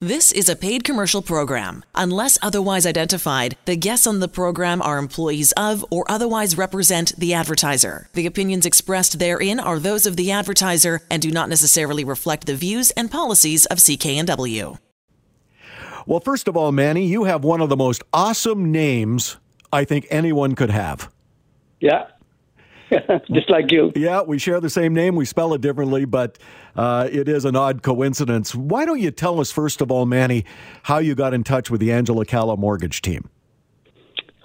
This is a paid commercial program. Unless otherwise identified, the guests on the program are employees of or otherwise represent the advertiser. The opinions expressed therein are those of the advertiser and do not necessarily reflect the views and policies of CKNW. Well, first of all, Manny, you have one of the most awesome names I think anyone could have. Yeah, just like you. Yeah, we share the same name. We spell it differently, but uh, it is an odd coincidence. Why don't you tell us, first of all, Manny, how you got in touch with the Angela Calla mortgage team?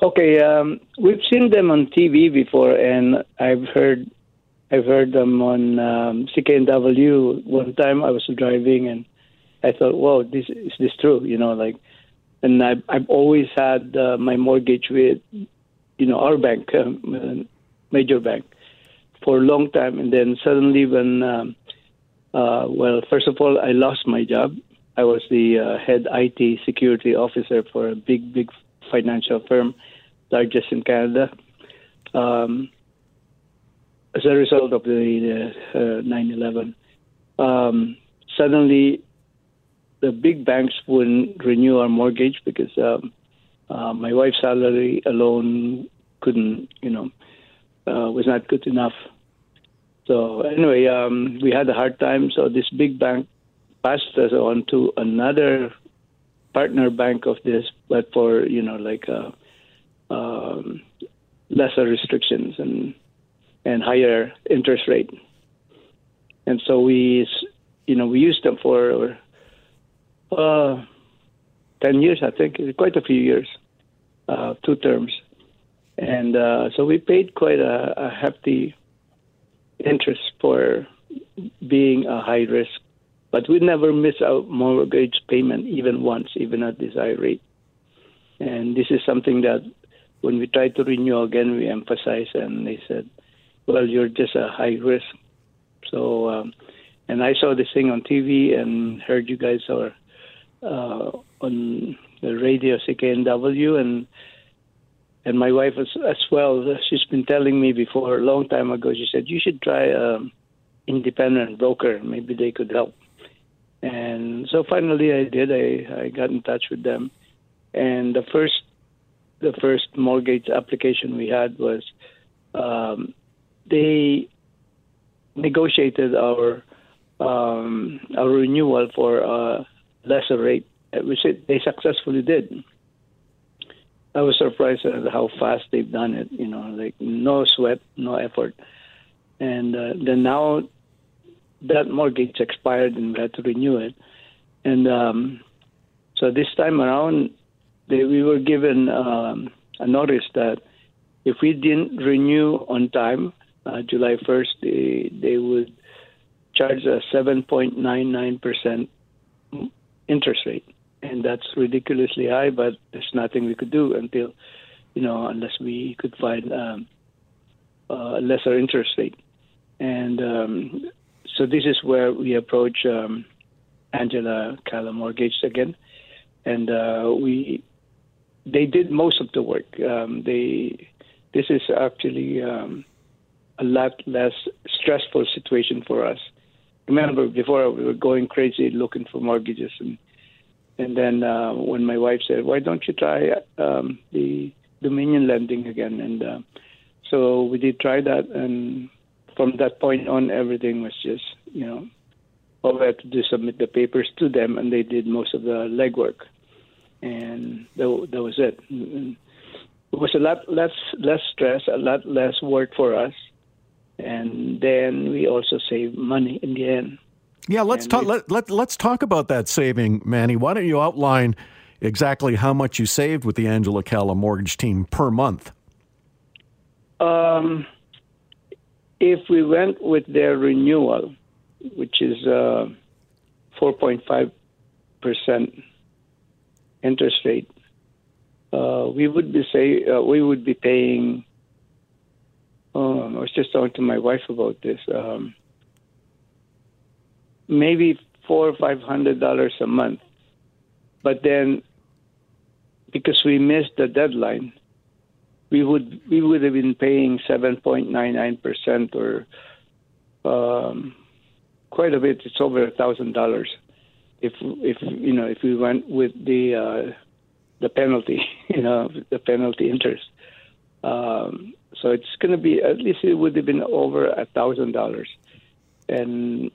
Okay, um, we've seen them on TV before, and I've heard I've heard them on um, CKNW. One time I was driving, and I thought, "Whoa, this is this true?" You know, like, and I've I've always had uh, my mortgage with, you know, our bank, um, major bank for a long time, and then suddenly when, um, uh, well, first of all, I lost my job. I was the uh, head IT security officer for a big, big financial firm, largest in Canada. Um, as a result of the uh, 9/11, um, suddenly the big banks wouldn't renew our mortgage because um, uh, my wife's salary alone couldn't, you know, uh, was not good enough. So anyway, um, we had a hard time. So this big bank passed us on to another partner bank of this, but for you know like uh, um, lesser restrictions and and higher interest rate. And so we, you know, we used them for uh, ten years, I think, quite a few years, uh, two terms. And uh, so we paid quite a, a hefty interest for being a high risk, but we never miss out mortgage payment even once, even at this high rate. And this is something that when we tried to renew again, we emphasize, and they said, "Well, you're just a high risk." So, um, and I saw this thing on TV and heard you guys are uh, on the radio CKNW, and and my wife as, as well. She's been telling me before a long time ago. She said you should try um, independent broker. Maybe they could help. And so finally, I did. I, I got in touch with them, and the first the first mortgage application we had was um, they negotiated our um, our renewal for a lesser rate, which they successfully did. I was surprised at how fast they've done it. You know, like no sweat, no effort. And uh, then now that mortgage expired and we had to renew it. And um, so this time around, they, we were given um, a notice that if we didn't renew on time, uh, July 1st, they, they would charge a 7.99% interest rate and that's ridiculously high. But there's nothing we could do until, you know, unless we could find um, a lesser interest rate. And um, so this is where we approach um, Angela Calla Mortgage again, and uh, we they did most of the work. Um, they this is actually um, a lot less stressful situation for us. Remember, before we were going crazy looking for mortgages and and then uh, when my wife said, "Why don't you try um, the Dominion lending again?" and uh, so we did try that, and from that point on, everything was just you know all we had to do submit the papers to them, and they did most of the legwork, and that, that was it. And it was a lot less less stress, a lot less work for us, and then we also saved money in the end. Yeah, let's talk. Let, let, let's talk about that saving, Manny. Why don't you outline exactly how much you saved with the Angela Calla mortgage team per month? Um, if we went with their renewal, which is uh, 4.5 percent interest rate, uh, we would be say uh, we would be paying. Oh, I was just talking to my wife about this. Um, maybe four or five hundred dollars a month. But then, because we missed the deadline, we would we would have been paying seven point nine nine percent or um, quite a bit. It's over a thousand dollars if if you know if we went with the uh, the penalty, you know, the penalty interest. Um, so it's going to be at least it would have been over a thousand dollars, and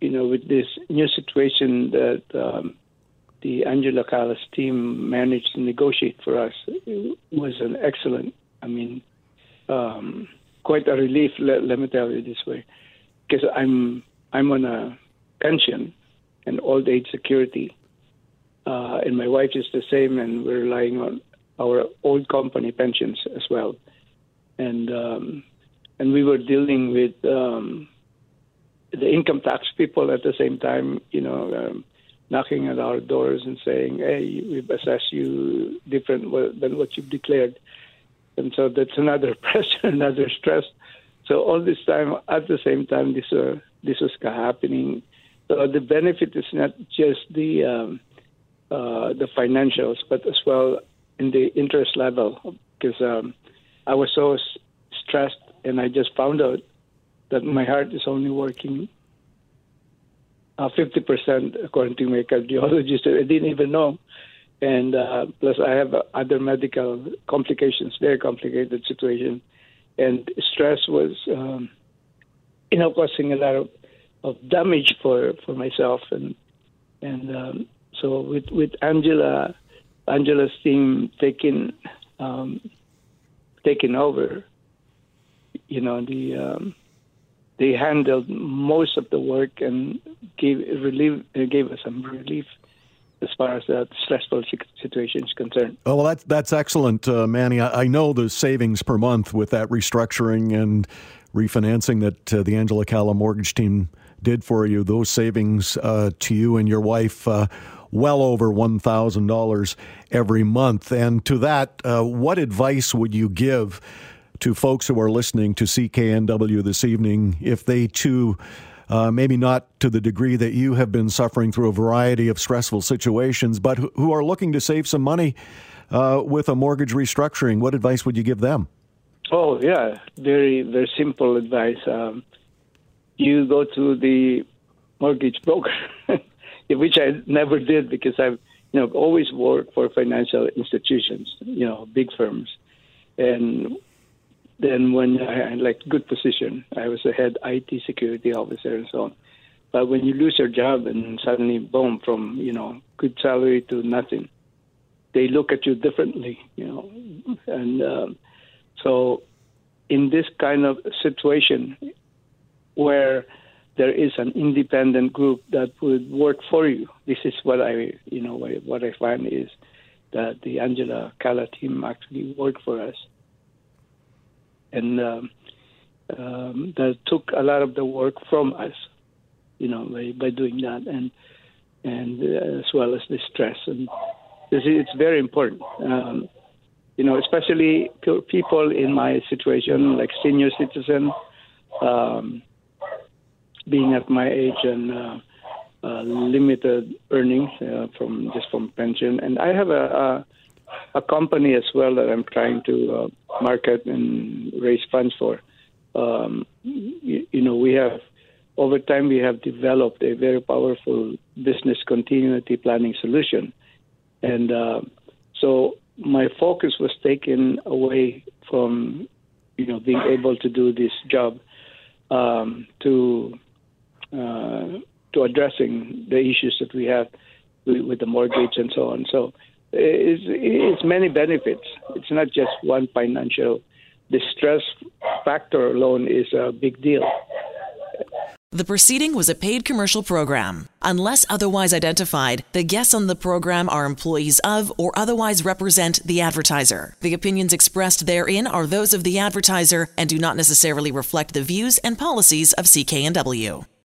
you know with this new situation that um, the Angela Calla's team managed to negotiate for us was an excellent. I mean, um, quite a relief. Let, let me tell you this way, because I'm I'm on a pension and old age security, uh, and my wife is the same, and we're relying on our old company pensions as well, and um, and we were dealing with um, the income tax people at the same time, you know. Um, knocking at our doors and saying, "Hey, we've assessed you different than what you've declared," and so that's another pressure, another stress. So all this time, at the same time, this uh, this was happening. So the benefit is not just the um, uh, the financials, but as well in the interest level, because um, I was so stressed, and I just found out that my heart is only working uh, 50% according to my cardiologist. I didn't even know. And uh, plus, I have other medical complications, very complicated situation. And stress was, um, you know, causing a lot of, of damage for, for myself. And and um, so with, with Angela, Angela's team taking um, taking over, you know, the um, they handled most of the work and gave relief uh, gave us some relief as far as that stressful situation is concerned. Oh, well, that's that's excellent, uh, Manny. I, I, know the savings per month with that restructuring and refinancing that uh, the Angela Calla mortgage team did for you. Those savings uh, to you and your wife. Uh, well over $1,000 every month. And to that, uh, what advice would you give to folks who are listening to CKNW this evening if they too, uh, maybe not to the degree that you have been suffering through a variety of stressful situations, but who are looking to save some money uh, with a mortgage restructuring? What advice would you give them? Oh, yeah, very, very simple advice. Um, you go to the mortgage broker, which I never did because I've you know always worked for financial institutions, you know, big firms. And then when I had like good position, I was a head IT security officer and so on. But when you lose your job and suddenly boom, from you know good salary to nothing, they look at you differently, you know. And um, so, in this kind of situation, where there is an independent group that would work for you, this is what I, you know, what I find is that the Angela Calla team actually worked for us and um, um, that took a lot of the work from us, you know, by, by doing that, and and uh, as well as the stress, and this, is, it's very important. Um, you know, especially people in my situation, like senior citizen, um, being at my age and uh, uh, limited earnings uh, from just from pension, and I have a, a, a company as well that I'm trying to uh, market and raise funds for. Um, you, you, know, we have over time we have developed a very powerful business continuity planning solution, and uh, so my focus was taken away from you know being able to do this job um, to uh, to addressing the issues that we have with, with the mortgage and so on. So it's, it's many benefits. It's not just one financial. distress factor alone is a big deal. The proceeding was a paid commercial program. Unless otherwise identified, the guests on the program are employees of or otherwise represent the advertiser. The opinions expressed therein are those of the advertiser and do not necessarily reflect the views and policies of CKNW.